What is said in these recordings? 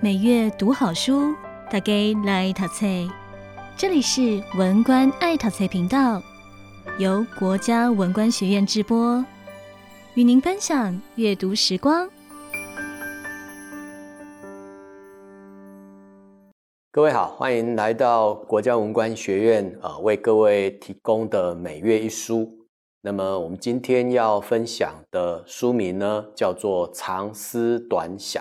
每月读好书，大家来读册。这里是文官爱读册频道，由国家文官学院直播，与您分享阅读时光。各位好，欢迎来到国家文官学院啊、为各位提供的每月一书。那么我们今天要分享的书名呢，叫做《长思短想》。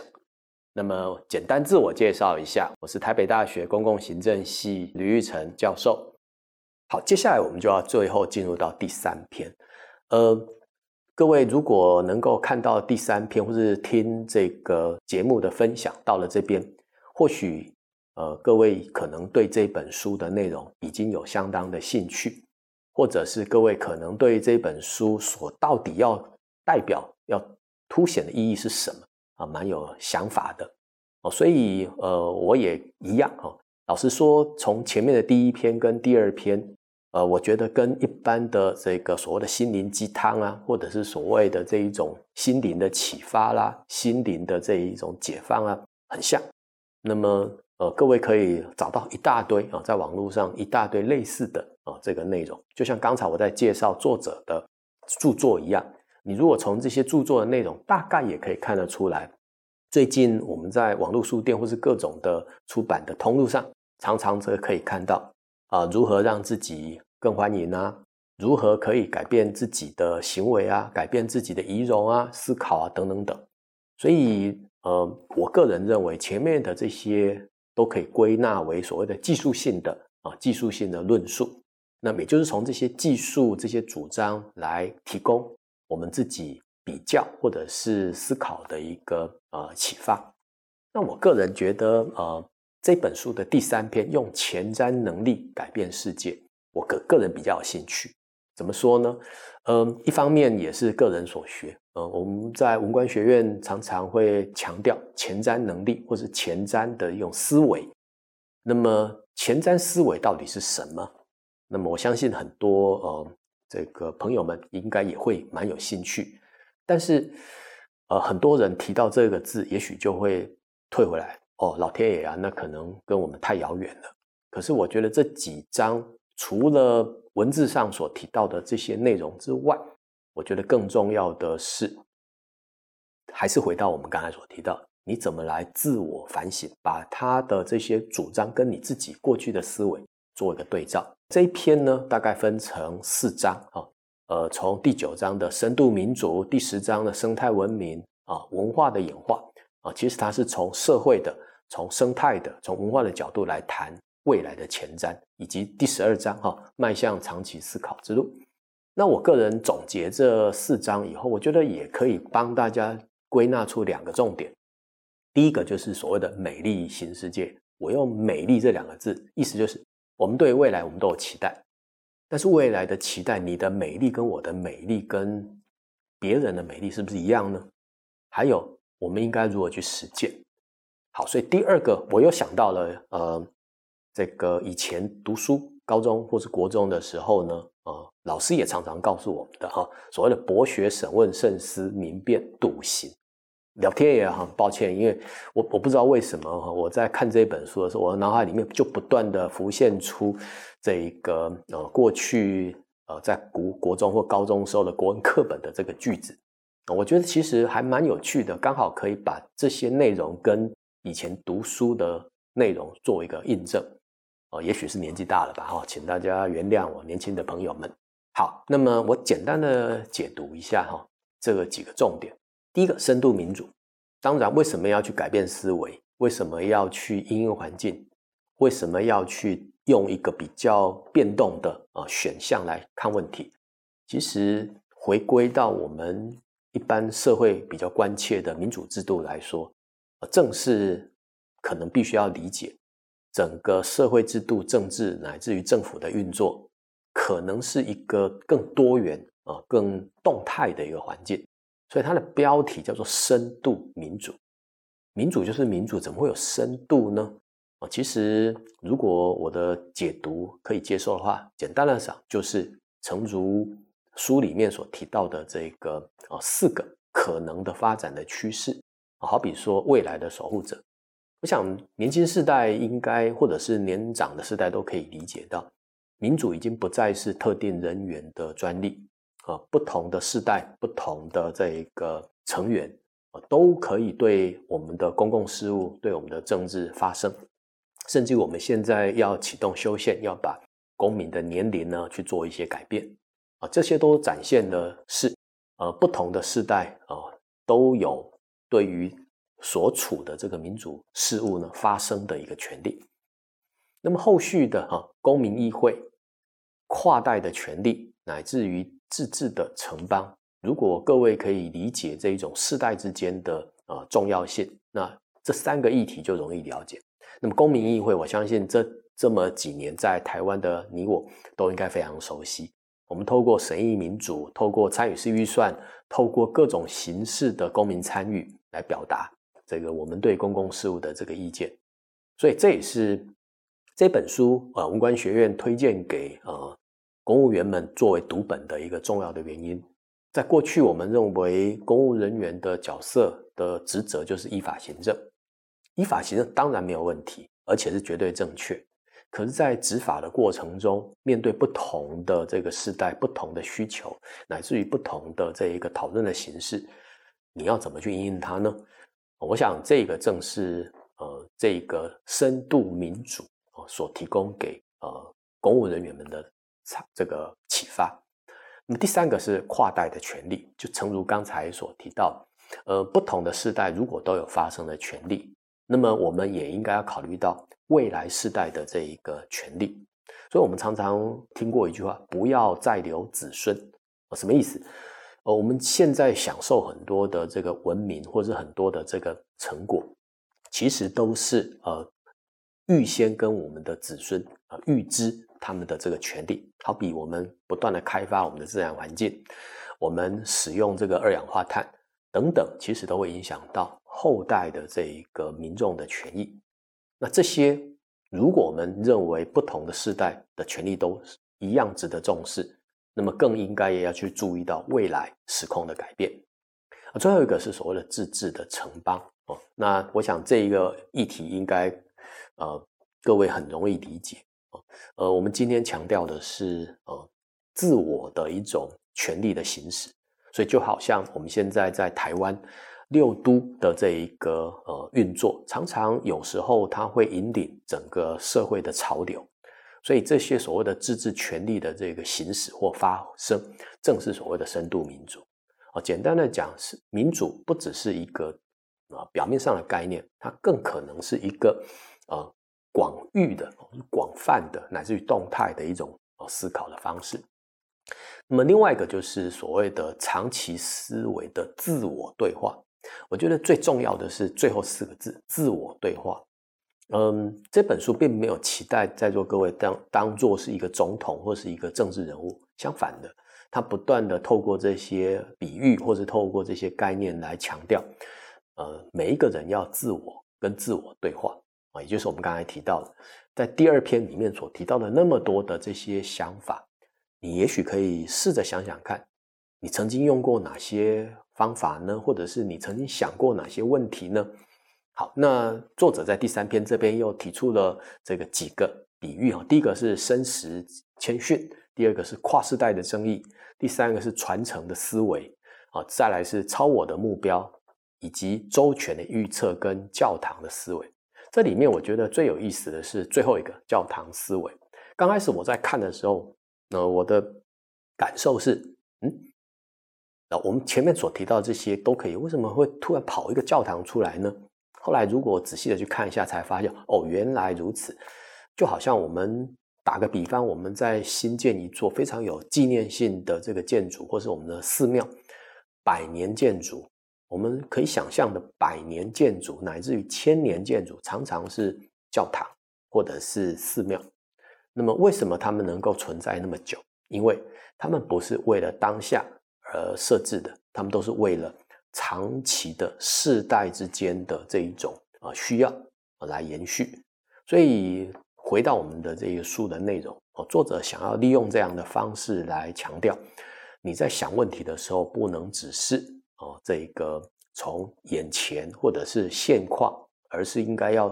那么简单自我介绍一下，我是台北大学公共行政系吕玉成教授。好，接下来我们就要最后进入到第三篇。呃，各位如果能够看到第三篇，或是听这个节目的分享到了这边，或许呃各位可能对这本书的内容已经有相当的兴趣，或者是各位可能对这本书所到底要代表、要凸显的意义是什么？啊，蛮有想法的哦，所以呃，我也一样哈。老实说，从前面的第一篇跟第二篇，呃，我觉得跟一般的这个所谓的心灵鸡汤啊，或者是所谓的这一种心灵的启发啦、心灵的这一种解放啊，很像。那么呃，各位可以找到一大堆啊，在网络上一大堆类似的啊这个内容，就像刚才我在介绍作者的著作一样。你如果从这些著作的内容，大概也可以看得出来，最近我们在网络书店或是各种的出版的通路上，常常则可以看到啊，如何让自己更欢迎啊，如何可以改变自己的行为啊，改变自己的仪容啊、思考啊等等等。所以呃，我个人认为前面的这些都可以归纳为所谓的技术性的啊，技术性的论述。那么也就是从这些技术、这些主张来提供。我们自己比较或者是思考的一个呃启发。那我个人觉得，呃，这本书的第三篇用前瞻能力改变世界，我个个人比较有兴趣。怎么说呢？呃，一方面也是个人所学。呃，我们在文官学院常常会强调前瞻能力或是前瞻的一种思维。那么前瞻思维到底是什么？那么我相信很多呃。这个朋友们应该也会蛮有兴趣，但是，呃，很多人提到这个字，也许就会退回来。哦，老天爷啊，那可能跟我们太遥远了。可是我觉得这几章除了文字上所提到的这些内容之外，我觉得更重要的是，还是回到我们刚才所提到，你怎么来自我反省，把他的这些主张跟你自己过去的思维做一个对照。这一篇呢，大概分成四章啊，呃，从第九章的深度民主，第十章的生态文明啊，文化的演化啊，其实它是从社会的、从生态的、从文化的角度来谈未来的前瞻，以及第十二章哈，迈向长期思考之路。那我个人总结这四章以后，我觉得也可以帮大家归纳出两个重点。第一个就是所谓的美丽新世界，我用“美丽”这两个字，意思就是。我们对未来，我们都有期待，但是未来的期待，你的美丽跟我的美丽跟别人的美丽是不是一样呢？还有，我们应该如何去实践？好，所以第二个，我又想到了，呃，这个以前读书，高中或是国中的时候呢，呃，老师也常常告诉我们的哈，所谓的博学、审问、慎思、明辨、笃行。聊天也很，抱歉，因为我我不知道为什么哈，我在看这本书的时候，我的脑海里面就不断的浮现出这一个呃过去呃在国国中或高中时候的国文课本的这个句子，我觉得其实还蛮有趣的，刚好可以把这些内容跟以前读书的内容做一个印证，哦，也许是年纪大了吧哈，请大家原谅我年轻的朋友们。好，那么我简单的解读一下哈，这个几个重点。第一个深度民主，当然，为什么要去改变思维？为什么要去因应环境？为什么要去用一个比较变动的啊选项来看问题？其实回归到我们一般社会比较关切的民主制度来说，正是可能必须要理解整个社会制度、政治乃至于政府的运作，可能是一个更多元啊、更动态的一个环境。所以它的标题叫做“深度民主”，民主就是民主，怎么会有深度呢？啊，其实如果我的解读可以接受的话，简单来讲就是，诚如书里面所提到的这个啊四个可能的发展的趋势，好比说未来的守护者，我想年轻世代应该或者是年长的世代都可以理解到，民主已经不再是特定人员的专利啊，不同的世代、不同的这一个成员啊，都可以对我们的公共事务、对我们的政治发声，甚至我们现在要启动修宪，要把公民的年龄呢去做一些改变啊，这些都展现的是呃不同的世代啊都有对于所处的这个民主事务呢发生的一个权利。那么后续的哈公民议会、跨代的权利，乃至于自治的城邦，如果各位可以理解这一种世代之间的呃重要性，那这三个议题就容易了解。那么公民议会，我相信这。这么几年，在台湾的你我都应该非常熟悉。我们透过审议民主，透过参与式预算，透过各种形式的公民参与，来表达这个我们对公共事务的这个意见。所以这也是这本书呃文官学院推荐给呃公务员们作为读本的一个重要的原因。在过去，我们认为公务人员的角色的职责就是依法行政，依法行政当然没有问题，而且是绝对正确。可是，在执法的过程中，面对不同的这个世代、不同的需求，乃至于不同的这一个讨论的形式，你要怎么去应应它呢？我想，这个正是呃，这个深度民主所提供给呃公务人员们的这个启发。那么，第三个是跨代的权利，就诚如刚才所提到，呃，不同的世代如果都有发生的权利，那么我们也应该要考虑到。未来世代的这一个权利，所以我们常常听过一句话：“不要再留子孙。”什么意思？呃，我们现在享受很多的这个文明，或者很多的这个成果，其实都是呃预先跟我们的子孙啊预知他们的这个权利。好比我们不断的开发我们的自然环境，我们使用这个二氧化碳等等，其实都会影响到后代的这一个民众的权益。那这些，如果我们认为不同的世代的权利都一样值得重视，那么更应该也要去注意到未来时空的改变。啊，最后一个是所谓的自治的城邦哦。那我想这一个议题应该呃各位很容易理解。呃，我们今天强调的是呃自我的一种权利的行使，所以就好像我们现在在台湾。六都的这一个呃运作，常常有时候它会引领整个社会的潮流，所以这些所谓的自治权利的这个行使或发生，正是所谓的深度民主。啊，简单的讲，是民主不只是一个啊表面上的概念，它更可能是一个呃广域的、广泛的，乃至于动态的一种思考的方式。那么另外一个就是所谓的长期思维的自我对话。我觉得最重要的是最后四个字：自我对话。嗯，这本书并没有期待在座各位当当做是一个总统或是一个政治人物，相反的，他不断的透过这些比喻或者透过这些概念来强调，呃，每一个人要自我跟自我对话也就是我们刚才提到的，在第二篇里面所提到的那么多的这些想法，你也许可以试着想想看，你曾经用过哪些方法呢？或者是你曾经想过哪些问题呢？好，那作者在第三篇这边又提出了这个几个比喻哈。第一个是生时谦逊，第二个是跨世代的争议，第三个是传承的思维啊，再来是超我的目标，以及周全的预测跟教堂的思维。这里面我觉得最有意思的是最后一个教堂思维。刚开始我在看的时候，呃，我的感受是，嗯。那我们前面所提到这些都可以，为什么会突然跑一个教堂出来呢？后来如果仔细的去看一下，才发现哦，原来如此。就好像我们打个比方，我们在新建一座非常有纪念性的这个建筑，或是我们的寺庙，百年建筑，我们可以想象的百年建筑，乃至于千年建筑，常常是教堂或者是寺庙。那么为什么他们能够存在那么久？因为他们不是为了当下。而设置的，他们都是为了长期的世代之间的这一种啊需要来延续。所以回到我们的这个书的内容，哦，作者想要利用这样的方式来强调，你在想问题的时候，不能只是哦这一个从眼前或者是现况而是应该要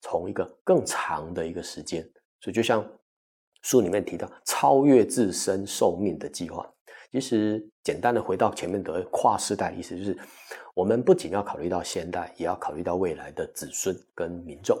从一个更长的一个时间。所以，就像书里面提到，超越自身寿命的计划。其实，简单的回到前面的跨世代，意思就是，我们不仅要考虑到现代，也要考虑到未来的子孙跟民众。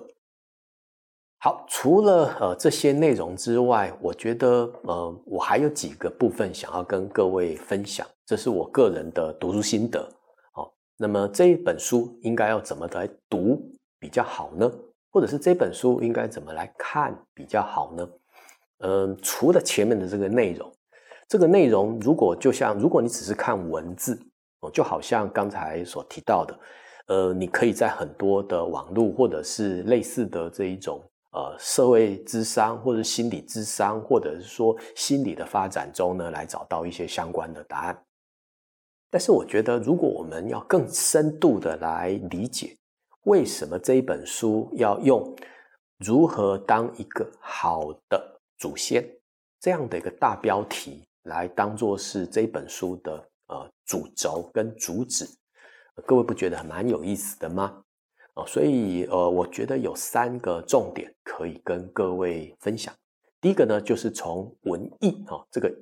好，除了呃这些内容之外，我觉得呃我还有几个部分想要跟各位分享，这是我个人的读书心得。好，那么这一本书应该要怎么来读比较好呢？或者是这本书应该怎么来看比较好呢？嗯，除了前面的这个内容，这个内容如果就像如果你只是看文字哦，就好像刚才所提到的，呃，你可以在很多的网络或者是类似的这一种。呃，社会咨商，或者心理咨商，或者是说心理的发展中呢，来找到一些相关的答案。但是，我觉得如果我们要更深度的来理解，为什么这一本书要用如何当一个好的祖先这样的一个大标题来当做是这本书的呃主轴跟主旨，各位不觉得蛮有意思的吗？啊所以，呃，我觉得有三个重点可以跟各位分享。第一个呢，就是从文艺哈，这个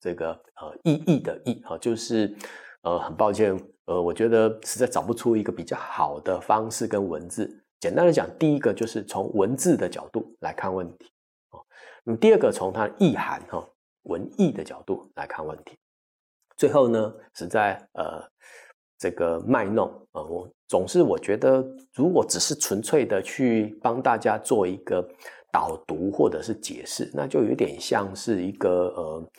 这个呃意义的义啊，就是呃很抱歉，呃，我觉得实在找不出一个比较好的方式跟文字。简单的讲，第一个就是从文字的角度来看问题，哦，那么第二个从它的意涵哈，文义的角度来看问题。最后呢，实在呃。这个卖弄啊，我总是我觉得，如果只是纯粹的去帮大家做一个导读或者是解释，那就有点像是一个呃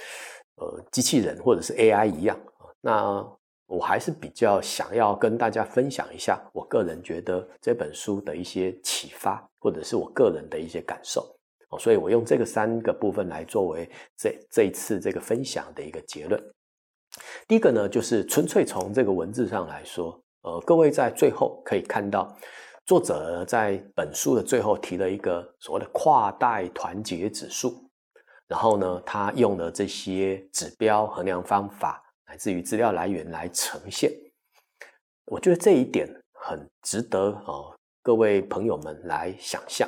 呃机器人或者是 AI 一样。那我还是比较想要跟大家分享一下，我个人觉得这本书的一些启发，或者是我个人的一些感受哦。所以我用这个三个部分来作为这这一次这个分享的一个结论。第一个呢，就是纯粹从这个文字上来说，呃，各位在最后可以看到，作者在本书的最后提了一个所谓的跨代团结指数，然后呢，他用了这些指标衡量方法，来自于资料来源来呈现。我觉得这一点很值得哦，各位朋友们来想象，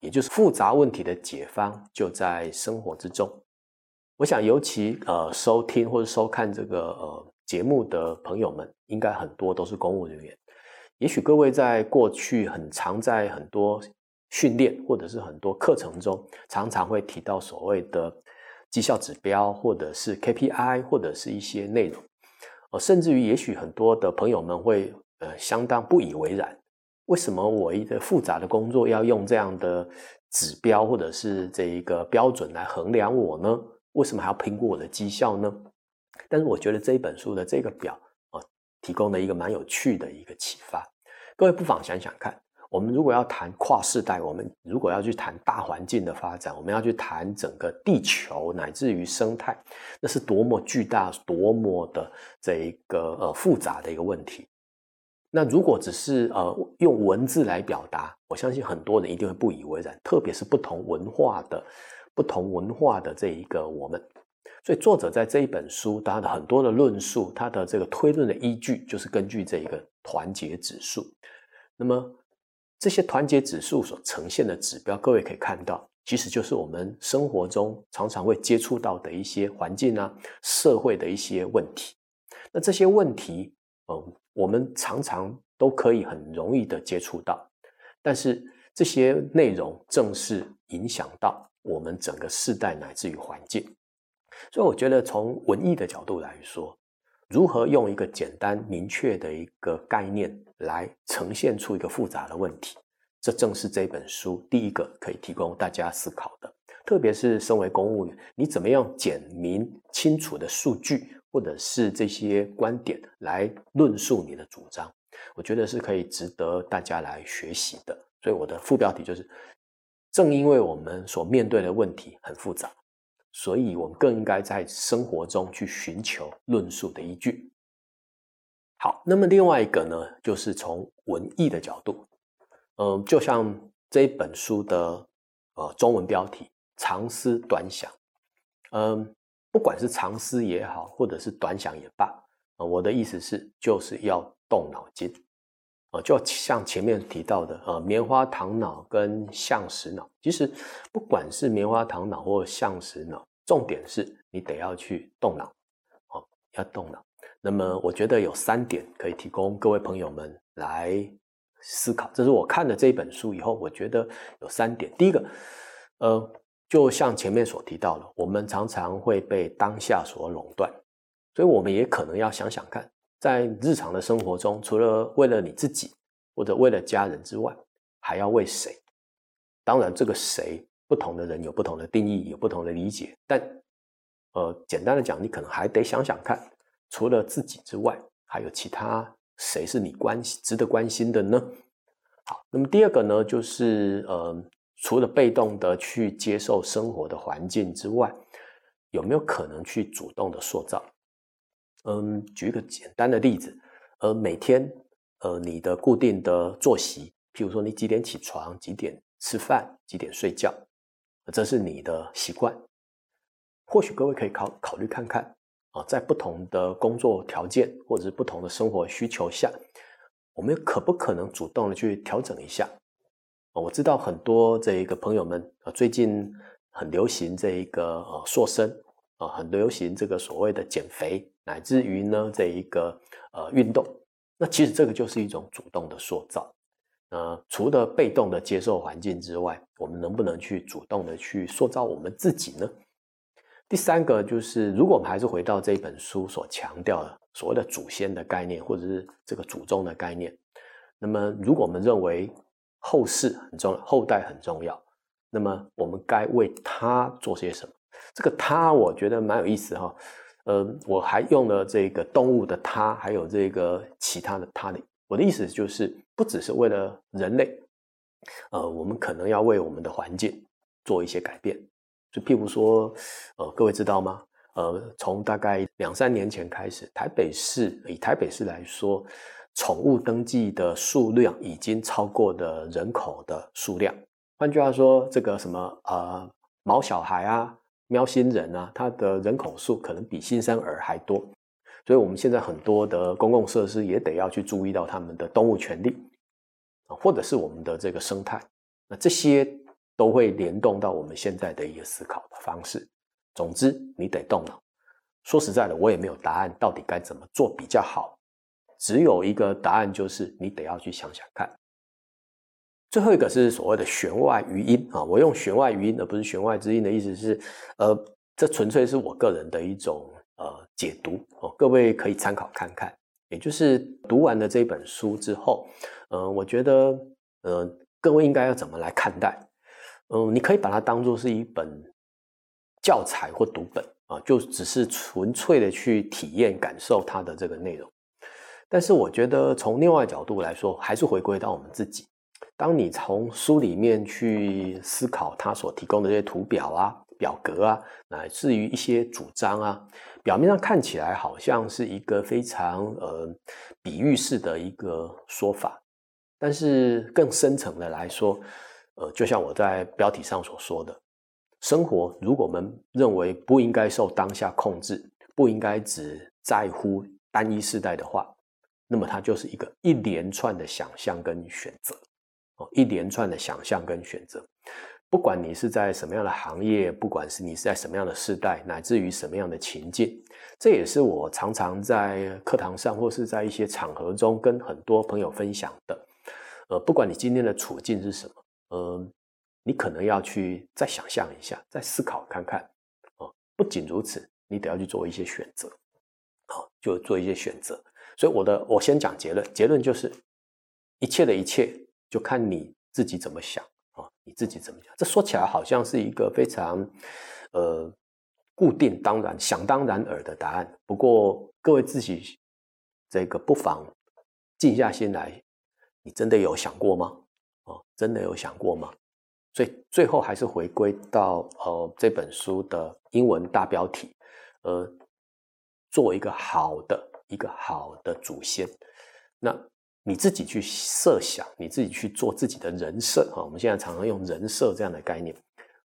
也就是复杂问题的解方就在生活之中。我想，尤其呃收听或者收看这个呃节目的朋友们，应该很多都是公务人员。也许各位在过去很常在很多训练或者是很多课程中，常常会提到所谓的绩效指标，或者是 KPI，或者是一些内容。呃，甚至于也许很多的朋友们会呃相当不以为然。为什么我一个复杂的工作要用这样的指标或者是这一个标准来衡量我呢？为什么还要评估我的绩效呢？但是我觉得这一本书的这个表啊，提供了一个蛮有趣的一个启发。各位不妨想想看，我们如果要谈跨世代，我们如果要去谈大环境的发展，我们要去谈整个地球乃至于生态，那是多么巨大、多么的这一个呃复杂的一个问题。那如果只是呃用文字来表达，我相信很多人一定会不以为然，特别是不同文化的。不同文化的这一个我们，所以作者在这一本书，他的很多的论述，他的这个推论的依据，就是根据这一个团结指数。那么这些团结指数所呈现的指标，各位可以看到，其实就是我们生活中常常会接触到的一些环境啊、社会的一些问题。那这些问题，嗯，我们常常都可以很容易的接触到，但是这些内容正是影响到。我们整个世代乃至于环境，所以我觉得从文艺的角度来说，如何用一个简单明确的一个概念来呈现出一个复杂的问题，这正是这本书第一个可以提供大家思考的。特别是身为公务员，你怎么样简明清楚的数据或者是这些观点来论述你的主张，我觉得是可以值得大家来学习的。所以我的副标题就是。正因为我们所面对的问题很复杂，所以我们更应该在生活中去寻求论述的依据。好，那么另外一个呢，就是从文艺的角度，嗯，就像这一本书的呃中文标题“长思短想”，嗯，不管是长思也好，或者是短想也罢，我的意思是就是要动脑筋。啊，就像前面提到的，呃，棉花糖脑跟象石脑，其实不管是棉花糖脑或象石脑，重点是你得要去动脑，哦，要动脑。那么我觉得有三点可以提供各位朋友们来思考，这是我看了这本书以后，我觉得有三点。第一个，呃，就像前面所提到的，我们常常会被当下所垄断，所以我们也可能要想想看，在日常的生活中，除了为了你自己或者为了家人之外，还要为谁？当然，这个谁，不同的人有不同的定义，有不同的理解，但呃，简单的讲，你可能还得想想看。除了自己之外，还有其他谁是你关心、值得关心的呢？好，那么第二个呢，就是呃，除了被动的去接受生活的环境之外，有没有可能去主动的塑造？嗯，举一个简单的例子，呃，每天呃，你的固定的作息，譬如说你几点起床、几点吃饭、几点睡觉，这是你的习惯。或许各位可以考考虑看看。啊，在不同的工作条件或者是不同的生活需求下，我们可不可能主动的去调整一下？我知道很多这一个朋友们啊，最近很流行这一个呃塑身啊，很流行这个所谓的减肥，乃至于呢这一个呃运动。那其实这个就是一种主动的塑造。呃，除了被动的接受环境之外，我们能不能去主动的去塑造我们自己呢？第三个就是，如果我们还是回到这本书所强调的所谓的祖先的概念，或者是这个祖宗的概念，那么如果我们认为后世很重要，后代很重要，那么我们该为他做些什么？这个他，我觉得蛮有意思哈。呃，我还用了这个动物的他，还有这个其他的他的。我的意思就是，不只是为了人类，呃，我们可能要为我们的环境做一些改变。就譬如说，呃，各位知道吗？呃，从大概两三年前开始，台北市以台北市来说，宠物登记的数量已经超过了人口的数量。换句话说，这个什么呃，毛小孩啊、喵星人啊，它的人口数可能比新生儿还多。所以，我们现在很多的公共设施也得要去注意到他们的动物权利啊，或者是我们的这个生态。那这些。都会联动到我们现在的一个思考的方式。总之，你得动脑。说实在的，我也没有答案，到底该怎么做比较好。只有一个答案，就是你得要去想想看。最后一个是所谓的弦外余音啊，我用弦外余音而不是弦外之音的意思是，呃，这纯粹是我个人的一种呃解读哦，各位可以参考看看。也就是读完了这本书之后，呃，我觉得呃，各位应该要怎么来看待？嗯，你可以把它当做是一本教材或读本啊，就只是纯粹的去体验感受它的这个内容。但是我觉得从另外角度来说，还是回归到我们自己。当你从书里面去思考它所提供的这些图表啊、表格啊，乃至于一些主张啊，表面上看起来好像是一个非常呃比喻式的一个说法，但是更深层的来说。呃，就像我在标题上所说的，生活如果我们认为不应该受当下控制，不应该只在乎单一世代的话，那么它就是一个一连串的想象跟选择，哦，一连串的想象跟选择。不管你是在什么样的行业，不管是你是在什么样的世代，乃至于什么样的情境，这也是我常常在课堂上或是在一些场合中跟很多朋友分享的。呃，不管你今天的处境是什么。呃，你可能要去再想象一下，再思考看看，哦，不仅如此，你得要去做一些选择，好，就做一些选择。所以我的，我先讲结论，结论就是，一切的一切就看你自己怎么想，啊，你自己怎么想。这说起来好像是一个非常，呃，固定、当然、想当然耳的答案。不过各位自己，这个不妨静下心来，你真的有想过吗？哦，真的有想过吗？所以最后还是回归到呃这本书的英文大标题，呃，做一个好的一个好的祖先。那你自己去设想，你自己去做自己的人设啊。我们现在常常用人设这样的概念。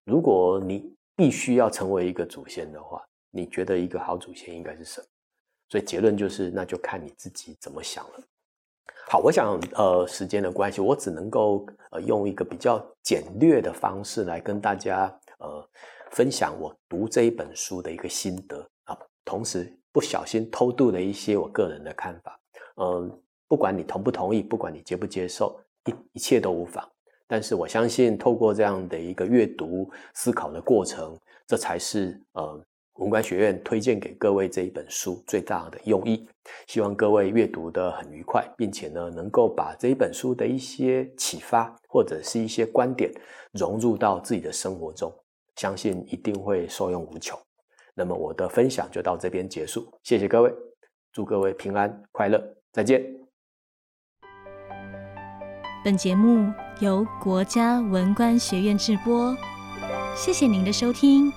如果你必须要成为一个祖先的话，你觉得一个好祖先应该是什么？所以结论就是，那就看你自己怎么想了。好，我想呃时间的关系，我只能够呃用一个比较简略的方式来跟大家呃分享我读这一本书的一个心得啊，同时不小心偷渡了一些我个人的看法。嗯、不管你同不同意，不管你接不接受，一一切都无妨。但是我相信，透过这样的一个阅读思考的过程，这才是呃。文官学院推荐给各位这一本书最大的用意，希望各位阅读得很愉快，并且呢，能够把这一本书的一些启发或者是一些观点融入到自己的生活中，相信一定会受用无穷。那么我的分享就到这边结束，谢谢各位，祝各位平安快乐，再见。本节目由国家文官学院制播，谢谢您的收听。